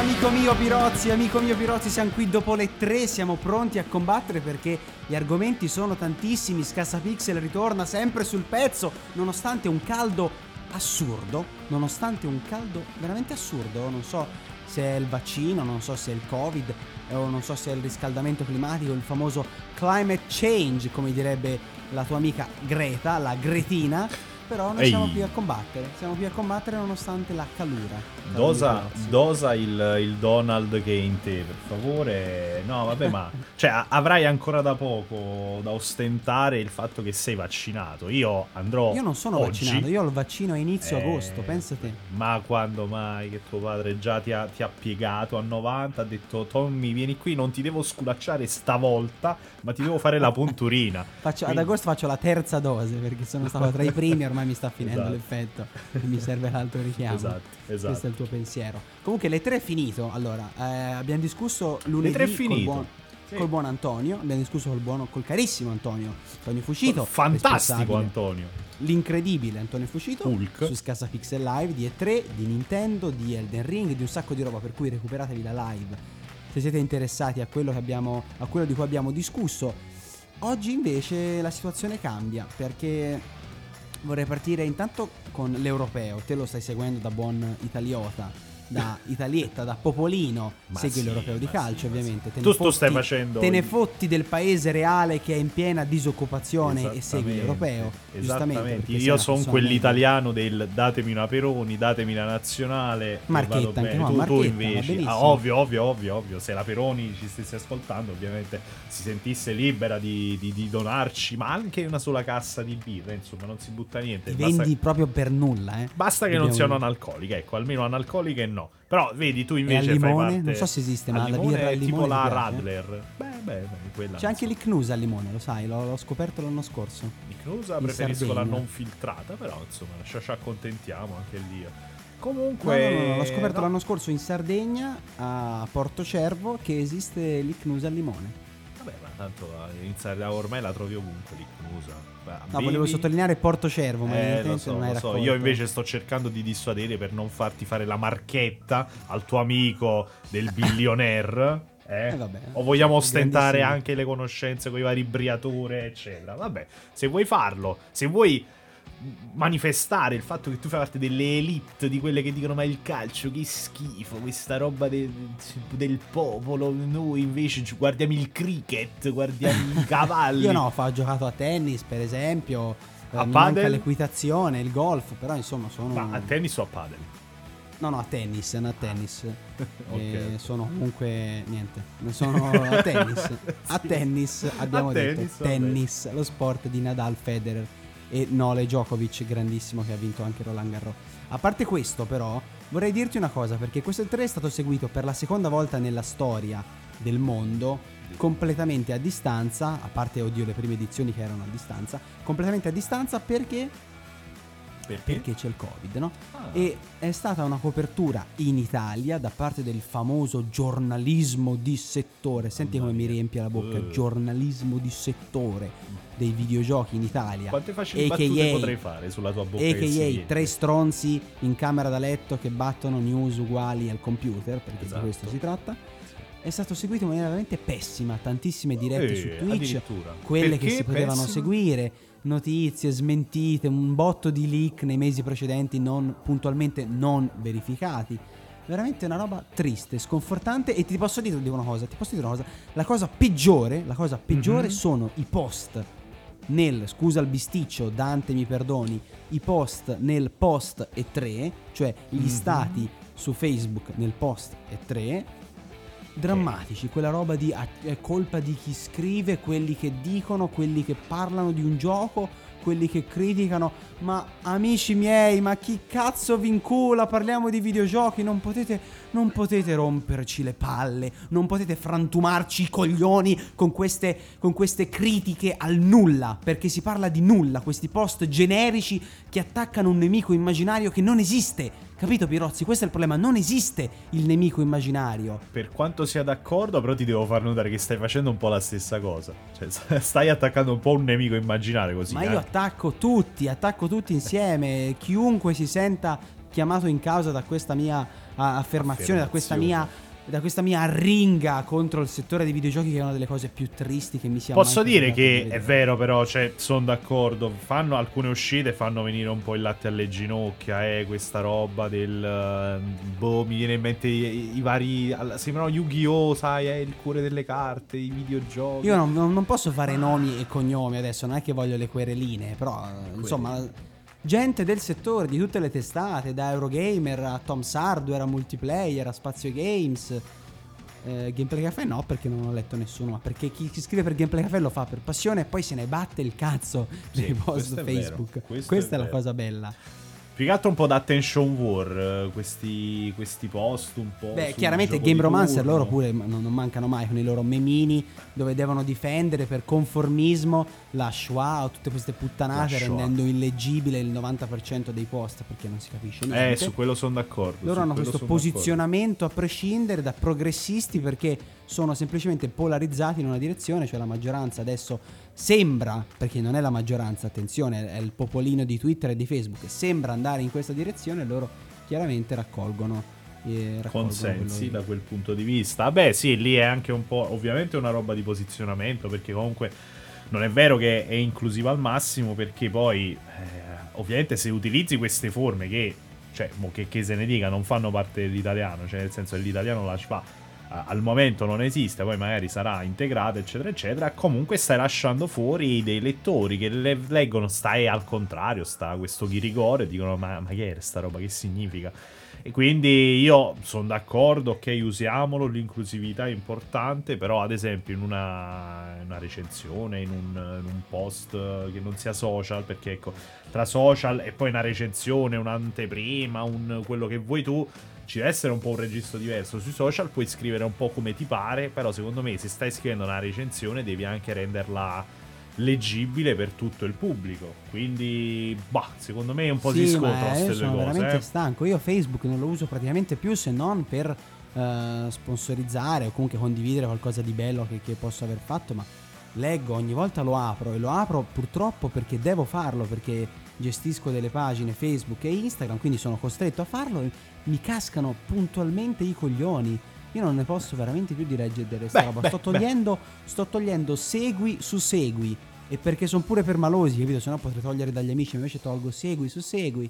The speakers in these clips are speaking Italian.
amico mio Pirozzi, amico mio Pirozzi, siamo qui dopo le tre, siamo pronti a combattere perché gli argomenti sono tantissimi. Scassapixel ritorna sempre sul pezzo, nonostante un caldo assurdo, nonostante un caldo veramente assurdo, non so se è il vaccino, non so se è il Covid, o non so se è il riscaldamento climatico, il famoso climate change, come direbbe la tua amica Greta, la Gretina. Però noi Ehi. siamo qui a combattere, siamo qui a combattere nonostante la calura. Dosa, dosa il, il Donald che è in te, per favore. No, vabbè, ma cioè, avrai ancora da poco da ostentare il fatto che sei vaccinato. Io andrò. Io non sono oggi, vaccinato, io ho il vaccino a inizio Eh, agosto, pensate. Ma quando mai che tuo padre già ti ha, ti ha piegato a 90, ha detto Tommy vieni qui, non ti devo sculacciare stavolta, ma ti devo fare la punturina. Faccio- Quindi- Ad agosto faccio la terza dose perché sono stato tra i primi, ormai mi sta finendo Esatto. l'effetto. mi serve l'altro richiamo. Esatto, esatto. Questo è il tuo pensiero. Comunque, le tre è finito. Allora, eh, abbiamo discusso lunedì tre è buon, Sì. col buon Antonio. Abbiamo discusso col buono, col carissimo Antonio. Antonio Fuscito. Fantastico Antonio. L'incredibile Antonio Fuscito Hulk. su Scasa Pixel Live di E3, di Nintendo, di Elden Ring, di un sacco di roba per cui recuperatevi la live se siete interessati a quello, che abbiamo, a quello di cui abbiamo discusso. Oggi invece la situazione cambia perché vorrei partire intanto con l'europeo, te lo stai seguendo da buon italiota. Da Italietta, da Popolino, Ma segui sì, l'europeo di calcio sì, ovviamente. Te Tu ne sto stai fotti- facendo Te ne fotti del paese reale che è in piena disoccupazione e segui l'europeo. Giustamente. Esattamente. Io sono quell'italiano del datemi una Peroni, datemi la nazionale. Marchetta, anche qua, tu, tu Marchetta, va invece, ah, ovvio, ovvio, ovvio, ovvio. Se la Peroni ci stesse ascoltando, ovviamente si sentisse libera di, di- di donarci, ma anche una sola cassa di birra. Insomma, non si butta niente. Ti Basta, vendi proprio per nulla, eh. basta che non Dobbiamo siano dire. analcoliche, ecco, almeno analcoliche no. Però vedi, tu E invece al fai limone? parte- Non so se esiste, al ma la limone birra al è tipo limone la? Radler. Beh, beh, quella. C'è anche l'Icnusa al limone, lo sai, l'ho, l'ho scoperto l'anno scorso. In preferisco la Sardegna. non filtrata, però insomma, ci accontentiamo anche lì. No, Comunque, no, no, l'ho scoperto no. l'anno scorso in Sardegna, a Porto Cervo, che esiste l'Icnusa al limone. Vabbè, ma tanto eh, in Sardegna ormai la trovi ovunque l'icnusa. No, volevo sottolineare Porto Cervo, ma Eh, lo so, lo so. Io invece sto cercando di dissuadere per non farti fare la marchetta al tuo amico del billionaire. Eh? Eh, vabbè. o vogliamo ostentare anche le conoscenze con i vari briature, eccetera. Vabbè, se vuoi farlo, se vuoi manifestare il fatto che tu fai parte delle elite di quelle che dicono ma il calcio che schifo questa roba de- del popolo noi invece guardiamo il cricket guardiamo i cavalli Io no, ho giocato a tennis, per esempio. eh, A mi padel? l'equitazione, il golf, però insomma sono... ma a tennis o a padel No, no, a tennis, a tennis. Ok. Eh, sono comunque niente. Sono a tennis. A Sì. tennis abbiamo A detto. tennis, tennis, lo sport di Nadal, Federer e Nole Djokovic, grandissimo che ha vinto anche Roland Garros. A parte questo, però, vorrei dirti una cosa, perché questo 3 è stato seguito per la seconda volta nella storia del mondo completamente a distanza, a parte oddio le prime edizioni che erano a distanza, completamente a distanza perché perché? perché c'è il Covid, no? Ah. E è stata una copertura in Italia da parte del famoso giornalismo di settore. Senti come mi riempie la bocca, Eh. giornalismo di settore dei videogiochi in Italia. quante facili AKA battute potrei fare sulla tua bocca che si AKA tre stronzi in camera da letto che battono news uguali al computer, perché Esatto. di questo si tratta. È stato seguito in maniera veramente pessima, tantissime dirette Eh, su Twitch, quelle Perché che si potevano pessima? seguire, notizie, smentite, un botto di leak nei mesi precedenti non puntualmente non verificati. Veramente una roba triste, sconfortante e ti posso dire una cosa, ti posso dire una cosa, la cosa peggiore, la cosa peggiore Mhm. sono i post nel scusa il bisticcio, Dante mi perdoni, i post nel post e 3, cioè gli Mhm. stati su Facebook nel post e 3 drammatici, quella roba di è colpa di chi scrive, quelli che dicono, quelli che parlano di un gioco, quelli che criticano, ma amici miei, ma chi cazzo vi incula? Parliamo di videogiochi, non potete, non potete romperci le palle, non potete frantumarci i coglioni con queste, con queste critiche al nulla, perché si parla di nulla, questi post generici che attaccano un nemico immaginario che non esiste. Capito Pirozzi? Questo è il problema, non esiste il nemico immaginario. Per quanto sia d'accordo, però ti devo far notare che stai facendo un po' la stessa cosa. Cioè, stai attaccando un po' un nemico immaginario così. Ma eh? io attacco tutti, attacco tutti insieme. Chiunque si senta chiamato in causa da questa mia ah, affermazione, da questa mia da questa mia ringa contro il settore dei videogiochi che è una delle cose più tristi che mi sia Posso dire che è vero però, cioè, sono d'accordo, fanno alcune uscite, fanno venire un po' il latte alle ginocchia, eh, questa roba del... eh, boh, mi viene in mente i, i vari... sembrano Yu-Gi-Oh, sai, è il cuore delle carte, i videogiochi. Io non, non- posso fare nomi e cognomi adesso, non è che voglio le quereline, però eh, insomma, gente del settore, di tutte le testate, da Eurogamer a Tom's Hardware a Multiplayer a Spazio Games. Eh, Gameplay Café no, perché non ho letto nessuno, ma perché chi, chi scrive per Gameplay Café lo fa per passione e poi se ne batte il cazzo Sì, nei post Facebook. Questa è è, la cosa bella. Più che altro un po' d'attention war, eh, questi, questi post un po'... Beh, chiaramente Game Romancer loro pure non, non mancano mai con i loro memini dove devono difendere per conformismo la Shoah o tutte queste puttanate rendendo illeggibile il 90% dei post perché non si capisce niente. Eh, su quello sono d'accordo. loro hanno questo son d'accordo. posizionamento a prescindere da progressisti perché sono semplicemente polarizzati in una direzione, cioè la maggioranza adesso sembra, perché non è la maggioranza, attenzione, è il popolino di Twitter e di Facebook, sembra andare in questa direzione loro chiaramente raccolgono, eh, consensi quello- da quel punto di vista. Beh, sì, lì è anche un po' ovviamente una roba di posizionamento perché comunque non è vero che è inclusiva al massimo perché poi eh, ovviamente se utilizzi queste forme che cioè, che, che se ne dica, non fanno parte dell'italiano, cioè nel senso che l'italiano la fa a- al momento non esiste, poi magari sarà integrata, eccetera, eccetera. Comunque stai lasciando fuori dei lettori che le- leggono, stai al contrario, sta questo chirigore e dicono: ma, ma che è sta roba? Che significa? E quindi io sono d'accordo, ok, usiamolo, l'inclusività è importante, però ad esempio in una, una recensione, in un, in un post che non sia social, perché ecco, tra social e poi una recensione, un'anteprima, un, quello che vuoi tu, ci deve essere un po' un registro diverso. Sui social puoi scrivere un po' come ti pare, però secondo me se stai scrivendo una recensione devi anche renderla leggibile per tutto il pubblico. Quindi, bah, secondo me un po' Sì, scontrano ma queste due sono cose. veramente eh. stanco. Io Facebook non lo uso praticamente più se non per eh, sponsorizzare o comunque condividere qualcosa di bello che, che posso aver fatto, ma leggo, ogni volta lo apro e lo apro purtroppo perché devo farlo, perché gestisco delle pagine Facebook e Instagram, quindi sono costretto a farlo mi cascano puntualmente i coglioni. Io non ne posso veramente più di leggere questa Beh, roba. beh, sto, togliendo, sto togliendo segui su segui. E perché sono pure permalosi, capito? Se no potrei togliere dagli amici, invece tolgo segui su segui.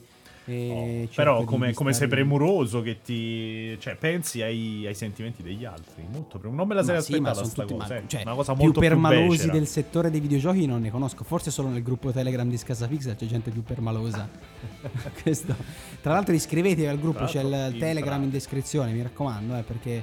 Oh, però come, come sei premuroso che ti... Cioè, pensi ai, ai sentimenti degli altri. Molto premuroso. Non me la sarei Ma sì, aspettata sta tutti cosa. ma- eh. cioè, una cosa più molto più permalosi becera. del settore dei videogiochi non ne conosco. Forse solo nel gruppo Telegram di Scasapixel c'è gente più permalosa. Tra l'altro iscrivetevi al gruppo, c'è il Telegram in- in descrizione, mi raccomando, eh, perché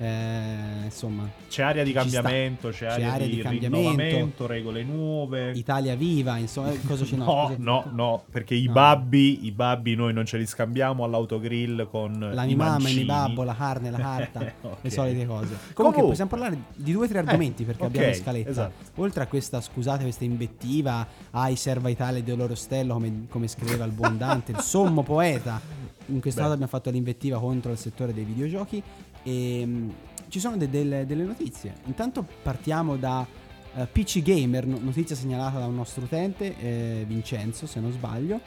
eh, insomma, C'è area di cambiamento, c'è, C'è area, area di, di cambiamento. rinnovamento, regole nuove. Italia viva, insomma, eh, cosa c'è no, No, no, no, perché i No. babbi, i babbi noi non ce li scambiamo all'autogrill con La i mia mamma, il mio babbo, la carne, la carta, Ok. le solite cose. Comunque, Comunque- possiamo parlare di due o tre argomenti Eh, perché ok, abbiamo scaletta. esatto. Oltre a questa, scusate, questa invettiva ai serva Italia di Oloro Stello, come, come scriveva il buon Dante, il sommo poeta. In questa Beh. volta abbiamo fatto l'invettiva contro il settore dei videogiochi. E mh, ci sono de- delle, delle notizie. Intanto partiamo da eh, PC Gamer, no- notizia segnalata da un nostro utente, eh, Vincenzo, se non sbaglio.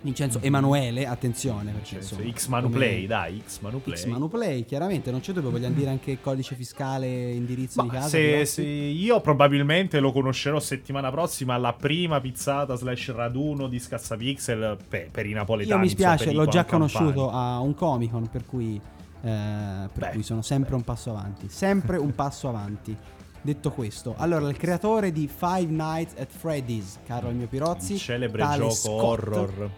Vincenzo Emanuele, attenzione perché insomma, X Manu come- Play, dai, X Manu Play. X Manuplay, chiaramente, non c'è dubbio, voglio dire anche codice fiscale, indirizzo di Ma casa. se, se io probabilmente lo conoscerò settimana prossima alla prima pizzata slash raduno di Scassapixel per, per i napoletani. Io mi spiace, l'ho già campani. conosciuto a un Comic Con, per cui, eh, per Beh, cui sono sempre un passo avanti. Sempre un passo avanti. Detto questo, allora il creatore di Five Nights at Freddy's, caro il mio Pirozzi, Il celebre gioco Scott, horror.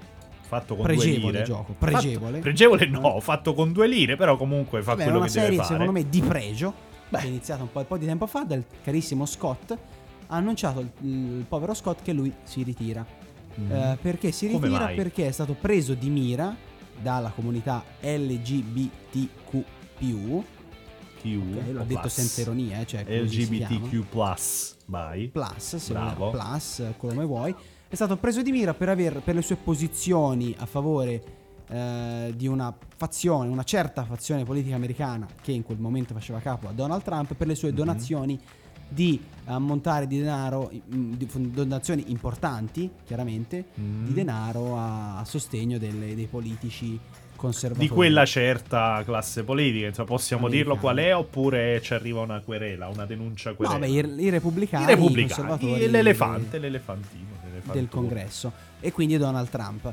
Fatto con Pregevole due lire. gioco, pregevole. Fatto- pregevole no, fatto con due lire, però comunque fa Vabbè, quello una che deve serie fare. secondo me di pregio che è iniziata un po', un po' di tempo fa dal carissimo Scott ha annunciato il, il povero Scott che lui si ritira Mm. Eh, perché si Come ritira mai? perché è stato preso di mira dalla comunità LGBTQ Q, ok, l'ho detto plus. senza ironia eh, cioè. LGBTQ+, vai. plus, se Bravo. plus, come vuoi, è stato preso di mira per, aver, per le sue posizioni a favore eh, di una fazione, una certa fazione politica americana che in quel momento faceva capo a Donald Trump, per le sue Mhm. donazioni di ammontare di denaro, mm, di donazioni importanti, chiaramente, Mm. di denaro a, a sostegno delle- dei politici conservatori. Di quella certa classe politica, insomma, possiamo dirlo Americana. qual è oppure ci arriva una querela, una denuncia querela? No, beh, i, i repubblicani, I i repubblicani, conservatori l'elefante, l'elefantino. Del congresso e quindi Donald Trump.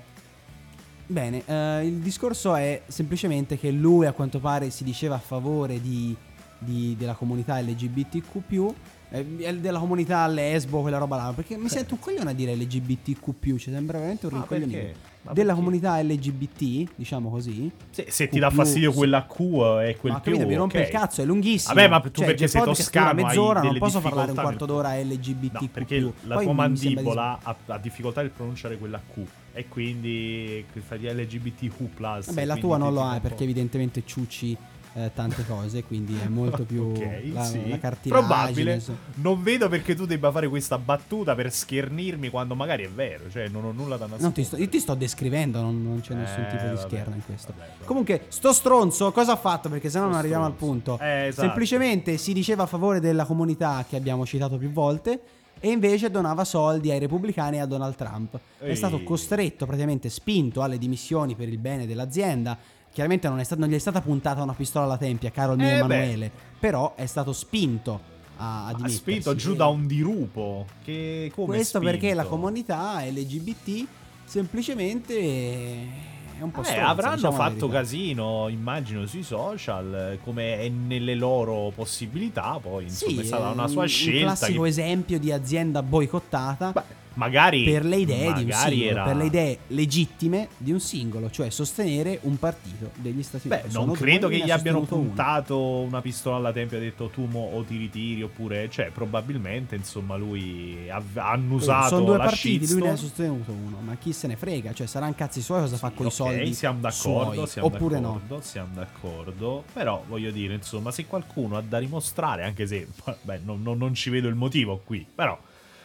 Bene, eh, il discorso è semplicemente che lui a quanto pare si diceva a favore di, di- della comunità LGBTQ, della comunità lesbo, quella roba là, perché mi sento un coglione a dire LGBTQ, ci sembra veramente un rincoglionito. Della comunità LGBT, diciamo così. Se, se ti dà fastidio quella Q e quel Ma più, capito, mi rompe ok. il cazzo, è lunghissimo. Vabbè, ma tu Cioè, perché sei toscano mezz'ora, non posso parlare un quarto d'ora LGBTQ+. No, perché la Poi tua mandibola ha, ha difficoltà nel pronunciare quella Q e quindi fai di LGBTQ+. Vabbè, la tua non lo hai perché evidentemente ciucci eh, tante cose, quindi è molto più Ok, la, sì. la. Probabile. insomma. Non vedo perché tu debba fare questa battuta per schernirmi quando magari è vero. Cioè, non ho nulla da nascondere. Ti sto, io ti sto descrivendo, non, non c'è nessun Eh, tipo di vabbè, scherno in questo. vabbè, vabbè. Comunque, sto stronzo cosa ha fatto? Perché sennò Sto non arriviamo al stronzo. punto. Eh, esatto. Semplicemente si diceva a favore della comunità che abbiamo citato più volte e invece donava soldi ai repubblicani e a Donald Trump. È Ehi. stato costretto, praticamente spinto alle dimissioni per il bene dell'azienda. Chiaramente non, è stato- non gli è stata puntata una pistola alla tempia, caro il mio Eh, beh. Emanuele, però è stato spinto a, a dimettersi. spinto giù da un dirupo. Che come Questo spinto? perché la comunità LGBT semplicemente è un po' Eh, stronza, avranno diciamo fatto casino, immagino, sui social, eh, come è nelle loro possibilità. Poi, insomma, è stata una sua un- scelta. Un classico che- esempio di azienda boicottata Beh, magari per le idee di un singolo, era... per le idee legittime di un singolo, cioè sostenere un partito degli Stati Beh, Uniti. non Sono credo due, che gli abbiano sostenuto uno. puntato una pistola alla tempia e detto tu mo o ti ritiri oppure, cioè, probabilmente, insomma, lui ha, annusato Sono due la partiti, lui ne ha sostenuto uno, ma chi se ne frega, cioè saranno cazzi suoi cosa fa con i Ok, soldi siamo d'accordo, suoi, siamo oppure no. d'accordo, siamo d'accordo. Però voglio dire, insomma, se qualcuno ha da dimostrare, anche se beh, non, non- non ci vedo il motivo qui, però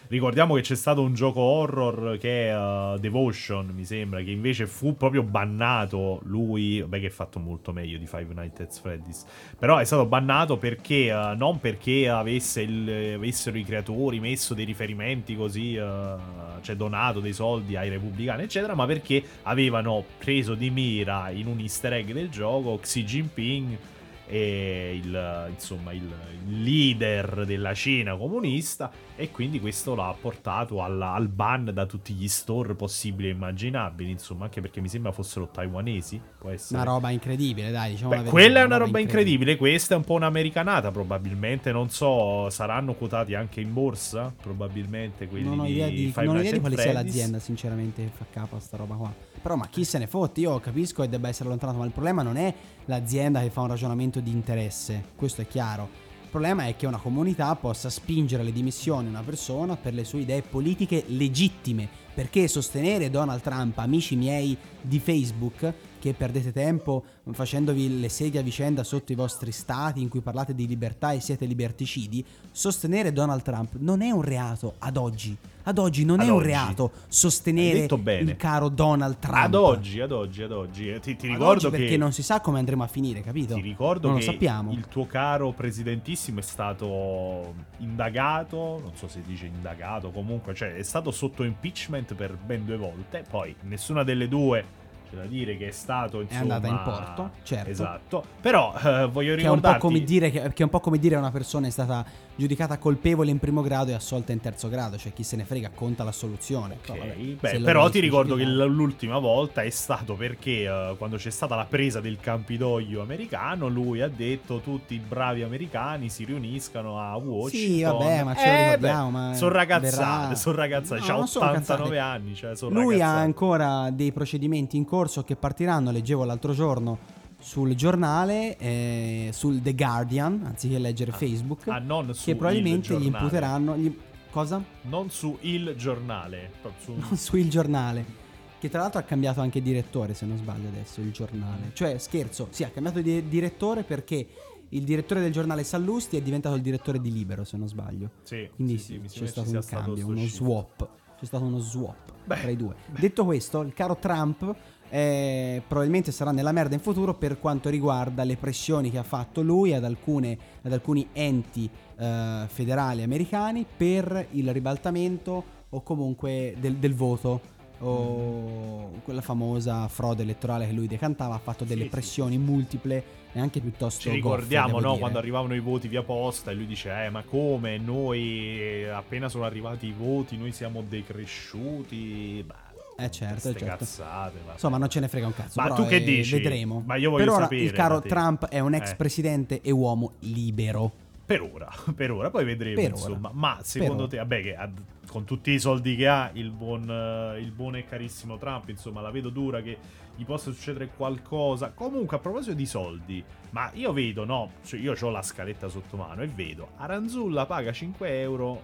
ricordiamo che c'è stato un gioco horror che è uh, Devotion, mi sembra, che invece fu proprio bannato lui, beh che è fatto molto meglio di Five Nights at Freddy's, però è stato bannato perché uh, non perché avesse il- avessero i creatori messo dei riferimenti così, uh, cioè donato dei soldi ai repubblicani, eccetera, ma perché avevano preso di mira in un easter egg del gioco Xi Jinping e il, insomma, il, leader della Cina comunista e quindi questo l'ha portato alla- al ban da tutti gli store possibili e immaginabili, insomma, anche perché mi sembra fossero taiwanesi, può essere. Una roba incredibile, dai, diciamo Beh, quella è una roba incredibile. Questa è un po' un'americanata, probabilmente. Non so, saranno quotati anche in borsa? Probabilmente quelli Non ho idea di, non ho idea di quale sia Freddy's. l'azienda, sinceramente, che fa capo a sta roba qua. Però, ma chi se ne fotte? Io capisco che debba essere allontanato, ma il problema non è l'azienda che fa un ragionamento di interesse. Questo è chiaro. Il problema è che una comunità possa spingere alle dimissioni una persona per le sue idee politiche legittime. Perché sostenere Donald Trump, amici miei di Facebook, che perdete tempo facendovi le sedie a vicenda sotto i vostri stati in cui parlate di libertà e siete liberticidi, sostenere Donald Trump non è un reato ad oggi. Ad oggi non Ad è un oggi. reato Hai sostenere il caro Donald Trump. Ad oggi, ad oggi, ad oggi. Eh, Ti, ti ricordo oggi che. perché non si sa come andremo a finire, capito? Ti ricordo non che lo sappiamo. il tuo caro presidentissimo è stato indagato, non so se dice indagato, comunque, cioè è stato sotto impeachment per ben due volte, poi nessuna delle due c'è da dire che è stato È insomma, andata in porto, certo. Esatto. Però eh, voglio Che è, un po' ricordarti come dire che, che è un po' come dire una persona è stata giudicata colpevole in primo grado e assolta in terzo grado, cioè chi se ne frega conta la soluzione. Ok, Però, vabbè, beh, lo però ti ricordo che l'ultima volta è stato perché eh, quando c'è stata la presa del Campidoglio americano, lui ha detto tutti i bravi americani si riuniscano a Washington. Sì, vabbè, ma ce lo Eh, ricordiamo, beh, ma Sono ragazzate, verrà- sono ragazzate, No, sono 89 cazzate. anni, cioè Lui ha ragazzate. ancora dei procedimenti in corso che partiranno, leggevo l'altro giorno sul giornale, eh, sul The Guardian, anziché leggere Facebook, Ah, non su che probabilmente il gli imputeranno... Gli, cosa? Non su il giornale, su- Non su il giornale. Che tra l'altro ha cambiato anche direttore, se non sbaglio adesso, il giornale. Cioè, scherzo, sì, ha cambiato di direttore perché il direttore del giornale Sallusti è diventato il direttore di Libero, se non sbaglio. Sì, Quindi sì, sì, c'è stato un stato cambio, uno swap. C'è stato uno swap Beh, tra i due. Detto questo, il caro Trump eh, probabilmente sarà nella merda in futuro per quanto riguarda le pressioni che ha fatto lui ad, alcune- ad alcuni enti eh, federali americani per il ribaltamento o comunque del, del voto o quella famosa frode elettorale che lui decantava ha fatto delle Sì, sì, pressioni multiple e anche piuttosto Ci goffe, ricordiamo, devo no? dire. Quando arrivavano i voti via posta e lui dice, eh, ma come? Noi, eh, appena sono arrivati i voti, noi siamo decresciuti. Beh, Eh, certo, queste certo. cazzate. vabbè. Insomma, non ce ne frega un cazzo. Ma tu che eh, dici? Vedremo. Ma io voglio per ora sapere il caro da te. Trump è un ex Eh. presidente e uomo libero. Per ora, per ora, poi vedremo, Per insomma. ora. Ma secondo ora. te, vabbè, che ad- con tutti i soldi che ha, il buon, eh, il buon e carissimo Trump, insomma, la vedo dura che gli possa succedere qualcosa. Comunque, a proposito di soldi, ma io vedo, no, cioè io ho la scaletta sotto mano e vedo Aranzulla paga 5 euro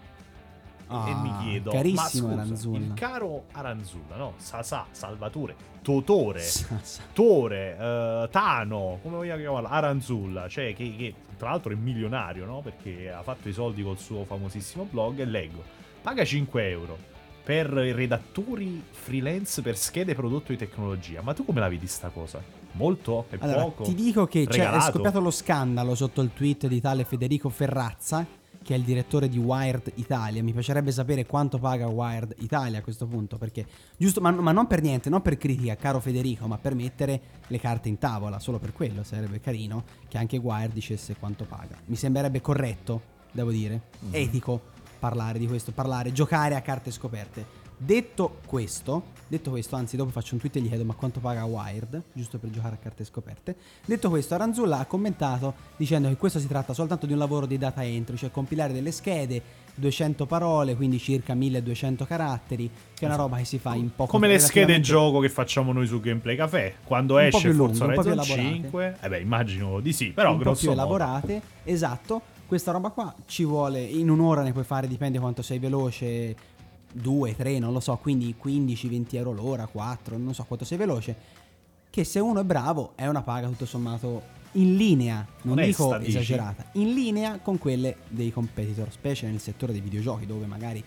e Ah, mi chiedo, carissimo ma scusa, Aranzulla. il caro Aranzulla, no? Sasà, Salvatore, Totore, Sa- sa- Tore, eh, Tano, come vogliamo chiamarlo? Aranzulla, cioè che, che tra l'altro è milionario, no? Perché ha fatto i soldi col suo famosissimo blog e leggo. Paga 5 euro per i redattori freelance per schede prodotto di tecnologia. Ma tu come la vedi sta cosa? Molto? È Allora, poco? ti dico che c'è, è Regalato? scoppiato lo scandalo sotto il tweet di tale Federico Ferrazza, che è il direttore di Wired Italia. Mi piacerebbe sapere quanto paga Wired Italia a questo punto, perché giusto, ma, ma non per niente, non per critica, caro Federico, ma per mettere le carte in tavola, solo per quello sarebbe carino che anche Wired dicesse quanto paga. Mi sembrerebbe corretto, devo dire, Mhm. etico parlare di questo, parlare, giocare a carte scoperte. Detto questo, detto questo, anzi dopo faccio un tweet e gli chiedo ma quanto paga Wired, giusto per giocare a carte scoperte. Detto questo, Aranzulla ha commentato dicendo che questo si tratta soltanto di un lavoro di data entry, cioè compilare delle schede, 200 parole, quindi circa 1200 caratteri, che è una roba che si fa in poco Come le schede gioco che facciamo noi su Gameplay Café. Quando Un po' esce Forza po' Horizon elaborate. 5, eh beh, immagino di sì, però un po' grosso più modo. elaborate, esatto. Questa roba qua ci vuole in un'ora ne puoi fare, dipende quanto sei veloce, 2, 3, non lo so, quindi 15, 20 euro l'ora, 4, non so quanto sei veloce. Che se uno è bravo è una paga tutto sommato in linea, non Onesta, dico dici? esagerata, in linea con quelle dei competitor, specie nel settore dei videogiochi dove magari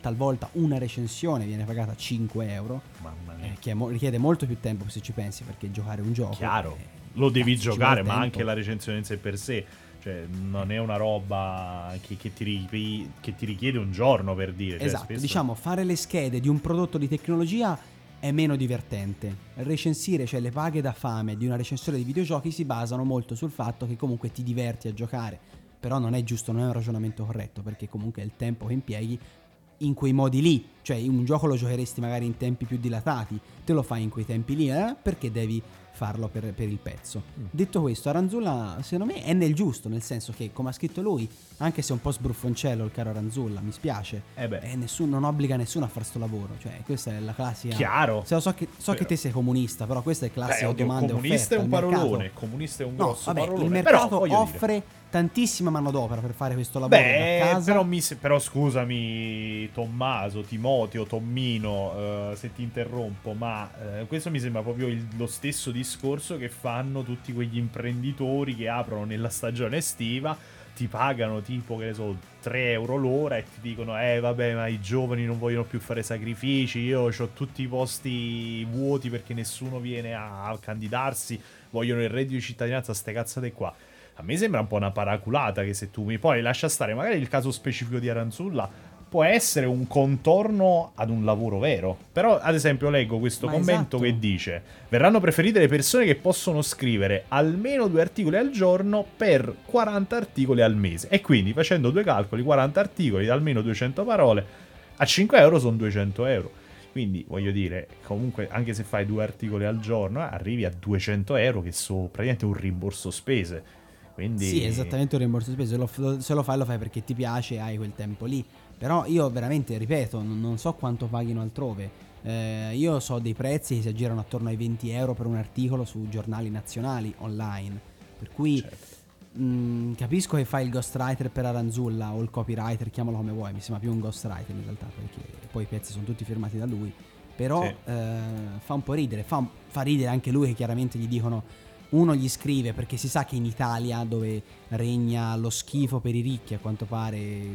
talvolta una recensione viene pagata 5 euro, eh, che è mo- richiede molto più tempo se ci pensi perché giocare un gioco... Chiaro, eh, lo devi cazzo, giocare, ma tempo. anche la recensione in sé per sé. Cioè, non è una roba che, che ti, ri- che ti richiede un giorno per dire. Cioè, Esatto, spesso- diciamo fare le schede di un prodotto di tecnologia è meno divertente. Recensire, cioè le paghe da fame di una recensione di videogiochi si basano molto sul fatto che comunque ti diverti a giocare. Però non è giusto, non è un ragionamento corretto, perché comunque è il tempo che impieghi in quei modi lì. Cioè un gioco lo giocheresti magari in tempi più dilatati, te lo fai in quei tempi lì, eh? perché devi farlo per, per il pezzo. Mm. Detto questo, Aranzulla secondo me è nel giusto, nel senso che come ha scritto lui, anche se è un po' sbruffoncello il caro Aranzulla, mi spiace, Eh beh. e nessuno, non obbliga nessuno a fare sto lavoro. Cioè, questa è la classica. Chiaro. Lo so che, so che Però- te sei comunista, però questa è Beh, classica oddio, domanda e comunista è offerta. un Il mercato- parolone. Comunista è un No, grosso vabbè, parolone. il però, mercato dire- offre tantissima manodopera per fare questo lavoro Beh, però, mi però scusami Tommaso, Timoteo, Tommino, eh, se ti interrompo, ma eh, questo mi sembra proprio il- lo stesso discorso che fanno tutti quegli imprenditori che aprono nella stagione estiva, ti pagano tipo, che ne so, 3 euro l'ora e ti dicono, eh vabbè, ma i giovani non vogliono più fare sacrifici, io ho tutti i posti vuoti perché nessuno viene a candidarsi, vogliono il reddito di cittadinanza, ste cazzate qua. A me sembra un po' una paraculata che se tu mi poi lascia stare magari il caso specifico di Aranzulla può essere un contorno ad un lavoro vero. Però, ad esempio, leggo questo Ma commento esatto. che dice: Verranno preferite le persone che possono scrivere almeno due articoli al giorno per 40 articoli al mese. E quindi, facendo due calcoli, 40 articoli da almeno 200 parole, a 5 euro sono 200 euro. Quindi, voglio dire, comunque, anche se fai due articoli al giorno, arrivi a 200 euro, che sono praticamente un rimborso spese. Quindi... Sì, esattamente un rimborso spese. Lo- se lo fai, lo fai perché ti piace e hai quel tempo lì. Però io veramente, ripeto, non, non so quanto paghino altrove. Eh, io so dei prezzi che si aggirano attorno ai 20 euro per un articolo su giornali nazionali online. Per cui Certo. Mh, capisco che fai il ghostwriter per Aranzulla o il copywriter, chiamalo come vuoi. Mi sembra più un ghostwriter in realtà, perché poi i pezzi sono tutti firmati da lui. Però Sì. eh, fa un po' ridere. Fa, fa ridere anche lui che chiaramente gli dicono uno gli scrive perché si sa che in Italia dove regna lo schifo per i ricchi a quanto pare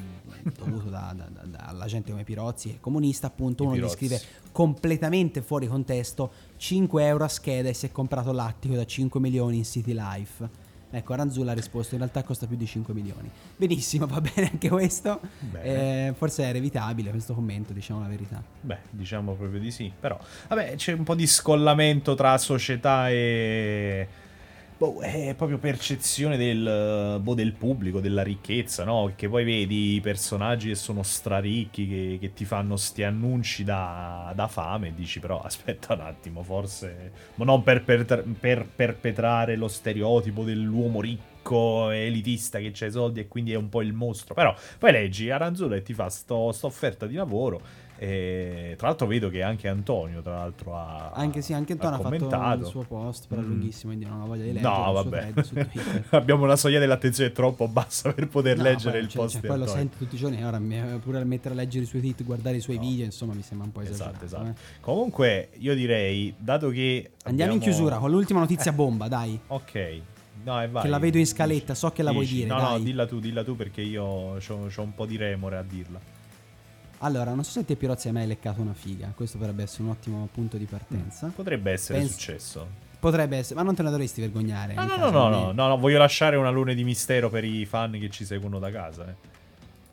dovuto da- da- da- dalla gente come Pirozzi è comunista appunto I uno Pirozzi. gli scrive completamente fuori contesto 5 euro a scheda e si è comprato l'attico da 5 milioni in City Life ecco Aranzulla ha risposto in realtà costa più di 5 milioni benissimo va bene anche questo. Eh, forse era evitabile questo commento diciamo la verità Beh, diciamo proprio di sì. Però, vabbè, c'è un po' di scollamento tra società e. Boh, è proprio percezione del, boh, del pubblico, della ricchezza, no? Che poi vedi i personaggi che sono straricchi, che, che ti fanno sti annunci da, da fame e dici però aspetta un attimo, forse... Ma non per, per- per perpetrare lo stereotipo dell'uomo ricco elitista che c'ha i soldi e quindi è un po' il mostro. Però poi leggi Aranzulla e ti fa sto, sta offerta di lavoro. E tra l'altro vedo che anche Antonio, tra l'altro, ha anche sì anche Antonio ha, fatto commentato. il suo post però è Mm. lunghissimo quindi non ho voglia di leggere No, vabbè. Abbiamo una soglia dell'attenzione troppo bassa per poter No, leggere poi, il cioè, post cioè, poi lo sento tutti i giorni ora pure a mettere a leggere i suoi tweet guardare i suoi No. video insomma mi sembra un po' esagerato Esatto, esatto. eh. Comunque, io direi, dato che. andiamo in abbiamo- chiusura con l'ultima notizia bomba dai Ok. No, vai. Che la vedo in scaletta, so che la vuoi Dici. dire, No, dai. no, dilla tu, dilla tu perché io ho un po' di remore a dirla. allora non so se te Pirozzi hai mai leccato una figa questo potrebbe essere un ottimo punto di partenza Potrebbe essere Pens- successo. potrebbe essere ma non te ne dovresti vergognare No, no, no, no, no, voglio lasciare una luna di mistero per i fan che ci seguono da casa. eh.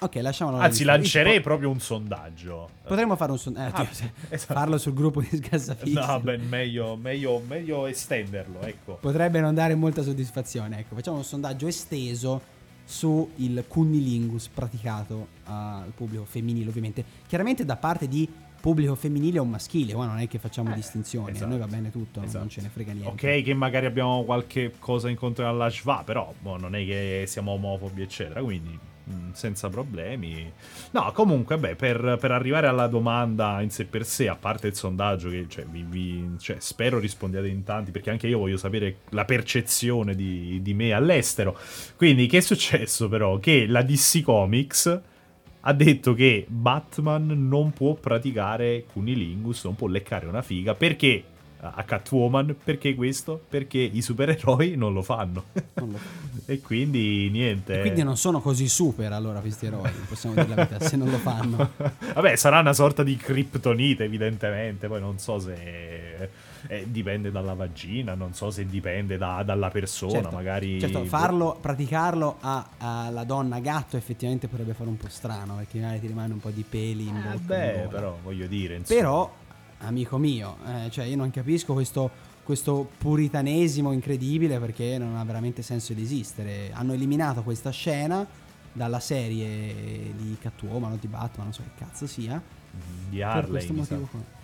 Ok lasciamolo Anzi, lì. lancerei Io- proprio un sondaggio. potremmo fare un son- eh, Ah, esatto. farlo sul gruppo di Sgazzafix No, beh, meglio, meglio, meglio estenderlo, ecco. potrebbe non dare molta soddisfazione. Ecco, facciamo un sondaggio esteso su il cunnilingus praticato al pubblico femminile, ovviamente. Chiaramente da parte di pubblico femminile o maschile, qua non è che facciamo Eh, distinzioni, esatto. a noi va bene tutto, Esatto. non ce ne frega niente. Ok, che magari abbiamo qualche cosa in contro alla Shva, però boh, non è che siamo omofobi, eccetera, quindi senza problemi. No, comunque, beh, per, per arrivare alla domanda in sé per sé, a parte il sondaggio, che cioè, vi- vi- cioè, spero rispondiate in tanti, perché anche io voglio sapere la percezione di, di me all'estero. Quindi, che è successo però? Che la DC Comics ha detto che Batman non può praticare cunilingus, non può leccare una figa, perché a Catwoman, perché questo? Perché i supereroi non lo fanno. Non lo- e quindi niente. E quindi non sono così super allora questi eroi, possiamo dire la verità, se non lo fanno. Vabbè, sarà una sorta di criptonite, evidentemente. Poi non so se eh, dipende dalla vagina, non so se dipende da- dalla persona, Certo, magari. certo, farlo, praticarlo alla donna gatto effettivamente potrebbe fare un po' strano, perché magari ti rimane un po' di peli in Eh, bocca. in beh, gola. però voglio dire. Insomma. Però, amico mio, eh, cioè io non capisco questo, questo puritanesimo incredibile perché non ha veramente senso di esistere. Hanno eliminato questa scena dalla serie di Catwoman o di Batman, non so che cazzo sia. di per Harley. questo mi sa. motivo.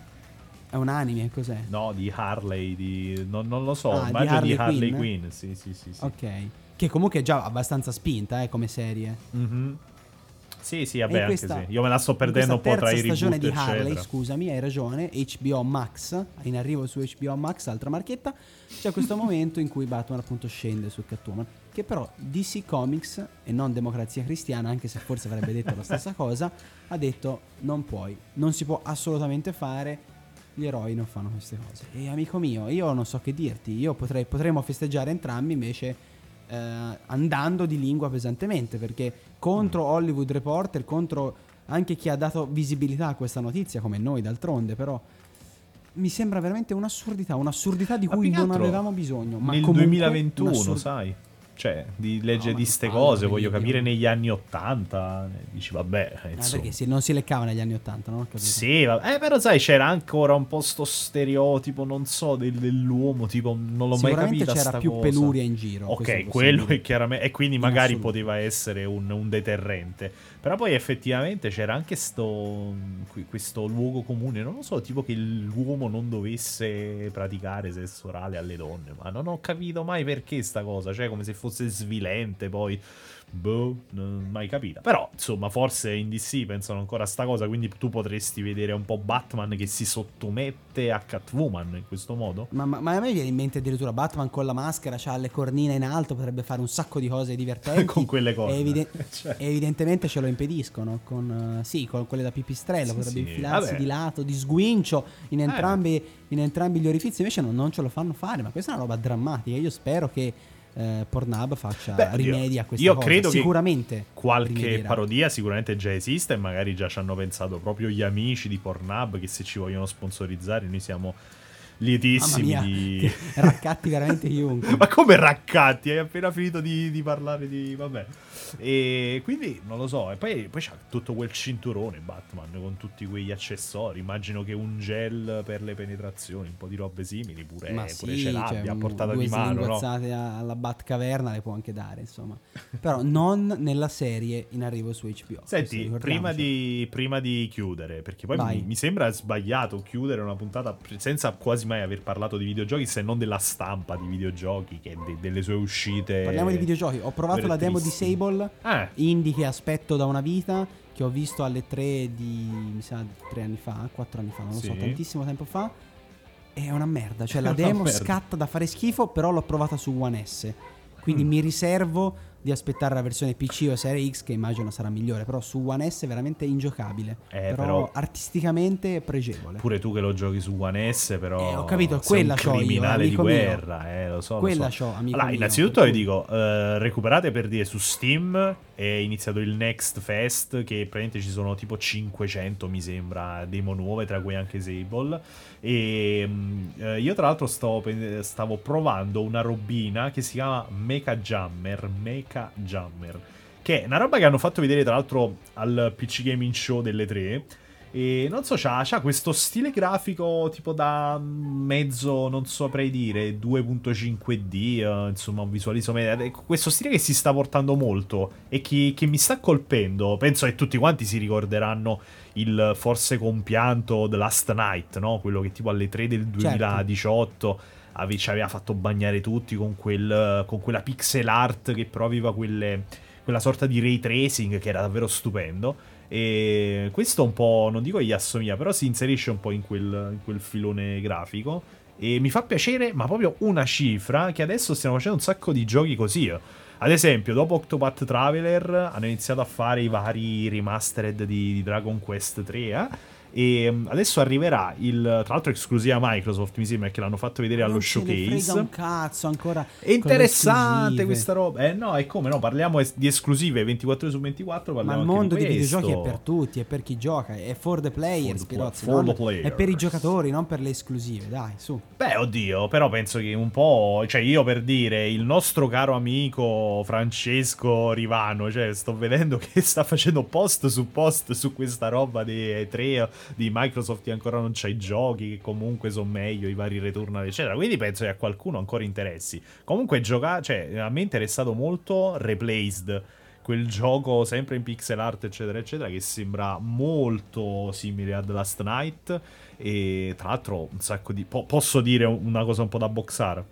È un anime, cos'è? No, di Harley, di... Non, non lo so, Ah, di immagino di Harley Harley, Quinn? Quinn. Sì, sì, sì. sì. Ok. Che comunque è già abbastanza spinta eh, come serie. Mhm. Sì, sì, vabbè, in anche questa- sì. Io me la sto perdendo un po' questa tra i terza stagione reboot, di Harley, eccetera. scusami, hai ragione, HBO Max, in arrivo su HBO Max, altra marchetta, c'è questo momento in cui Batman appunto scende su Catwoman, che però DC Comics e non Democrazia Cristiana, anche se forse avrebbe detto la stessa cosa, ha detto non puoi, non si può assolutamente fare, gli eroi non fanno queste cose. E amico mio, io non so che dirti, io potrei, potremmo festeggiare entrambi invece eh, andando di lingua pesantemente perché contro. Hollywood Reporter, contro anche chi ha dato visibilità a questa notizia come noi d'altronde, però mi sembra veramente un'assurdità, un'assurdità di cui non altro avevamo bisogno. Ma Nel comunque 2021, un'assur- sai? Cioè, di leggere ma di ste cose, voglio capire negli anni 80. Dici, vabbè, Ah, insomma. perché si- non si leccava negli anni 80, no? Ho capito. Sì, vabbè, eh, però sai, c'era ancora un po' sto stereotipo, non so, del- dell'uomo, tipo, non l'ho mai capita c'era più cosa. peluria in giro. Ok, quello è chiaramente. E quindi In magari assoluto. poteva essere un, un deterrente. Però poi effettivamente c'era anche sto, questo luogo comune, non lo so, tipo che l'uomo non dovesse praticare sesso orale alle donne. Ma non ho capito mai perché sta cosa. Cioè, come se fosse svilente poi. Boh, non mai capita. Però, insomma, forse in DC pensano ancora a sta cosa. Quindi tu potresti vedere un po' Batman che si sottomette a Catwoman in questo modo. Ma, ma- ma a me viene in mente addirittura Batman con la maschera, ha le cornine in alto, potrebbe fare un sacco di cose divertenti. Con quelle cose. E, Cioè. evidentemente ce lo impediscono. Con, eh, sì, con quelle da pipistrello, Sì, potrebbe sì, infilarsi vabbè. di lato, di sguincio in Eh. entrambi, in entrambi gli orifizi. Invece non, non ce lo fanno fare. Ma questa è una roba drammatica. Io spero che eh, Pornhub faccia Beh, rimedi a questa io cosa. credo che Sicuramente Qualche rimedierà. parodia sicuramente già esiste e magari già ci hanno pensato proprio gli amici di Pornhub che se ci vogliono sponsorizzare noi siamo lietissimi di... che raccatti veramente chiunque. Ma come raccatti? Hai appena finito di, di parlare di... vabbè. E quindi non lo so. E poi, poi c'ha tutto quel cinturone Batman con tutti quegli accessori. Immagino che un gel per le penetrazioni, un po' di robe simili pure, Ma pure sì, ce cioè, l'abbia a un- portata di mano, no? slinguazzate a- alla Batcaverna le può anche dare, insomma. Però non nella serie in arrivo su HBO. Senti, prima di, prima di chiudere, perché poi mi, mi sembra sbagliato chiudere una puntata senza quasi mai aver parlato di videogiochi, se non della stampa di videogiochi, che de- delle sue uscite. Parliamo di videogiochi. Ho provato la demo di tristissime. Sable, Eh, indie che aspetto da una vita, che ho visto alle 3 di, mi sa, tre anni fa, quattro anni fa, non lo so, Sì. tantissimo tempo fa. È una merda, cioè la demo scatta da fare schifo, però l'ho provata su One S. Quindi Mm. mi riservo di aspettare la versione PC o Serie X che immagino sarà migliore, però su One S è veramente ingiocabile. Eh, però, però- artisticamente è pregevole. pure tu che lo giochi su One S, però. Eh, ho capito, quella un c'ho io, criminale amico di mio. guerra, eh, lo so. lo Quella so. c'ho, amico Allora, innanzitutto vi dico, eh, recuperate per dire su Steam è iniziato il Next Fest che praticamente ci sono tipo 500 mi sembra demo nuove tra cui anche Sable e mm, eh, io tra l'altro stavo, stavo provando una robina che si chiama Mecha Jammer Mecha Jammer che è una roba che hanno fatto vedere tra l'altro al PC Gaming Show delle tre e non so, c'ha, c'ha questo stile grafico tipo da mezzo, non saprei dire, 2.5D, eh, insomma, un visuale isometrico. Questo stile che si sta portando molto e che, che mi sta colpendo. Penso che tutti quanti si ricorderanno il forse compianto The Last Night, no? Quello che tipo alle 3 del 2018 ave- ci aveva fatto bagnare tutti con, quel, con quella pixel art che però aveva quelle, quella sorta di ray tracing che era davvero stupendo. E questo un po', non dico gli assomiglia, però si inserisce un po' in quel, in quel filone grafico. E mi fa piacere, ma proprio una cifra, che adesso stiamo facendo un sacco di giochi così. Ad esempio, dopo Octopath Traveler hanno iniziato a fare i vari remastered di, di Dragon Quest 3. eh? E mm, adesso arriverà il, tra l'altro esclusiva Microsoft, mi sembra che l'hanno fatto vedere allo non frega showcase. un cazzo ancora. È interessante questa roba. Eh no, è come no, parliamo di esclusive 24 su 24, Ma parliamo il anche mondo di dei videogiochi è per tutti, è per chi gioca, è for the players, For the Pirozzi, for the player. è per i giocatori, non per le esclusive, dai, su. Beh, oddio, però penso che un po', cioè io per dire, il nostro caro amico Francesco Rivano, cioè sto vedendo che sta facendo post su post su questa roba di 3 di Microsoft ancora non c'ha i giochi, che comunque sono meglio, i vari returnal eccetera, quindi penso che a qualcuno ancora interessi. Comunque giocare, cioè a me è interessato molto Replaced, quel gioco sempre in pixel art eccetera eccetera che sembra molto simile a The Last Night e tra l'altro un sacco di... po- posso dire una cosa un po' da boxare?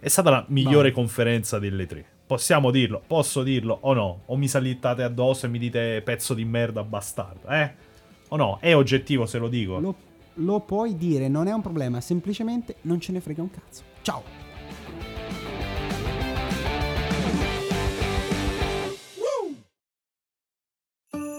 È stata la migliore Vai. conferenza delle tre. Possiamo dirlo? Posso dirlo o no? O mi salittate addosso e mi dite pezzo di merda bastardo, eh? O no? È oggettivo se lo dico. Lo, lo puoi dire, non è un problema, semplicemente non ce ne frega un cazzo. Ciao.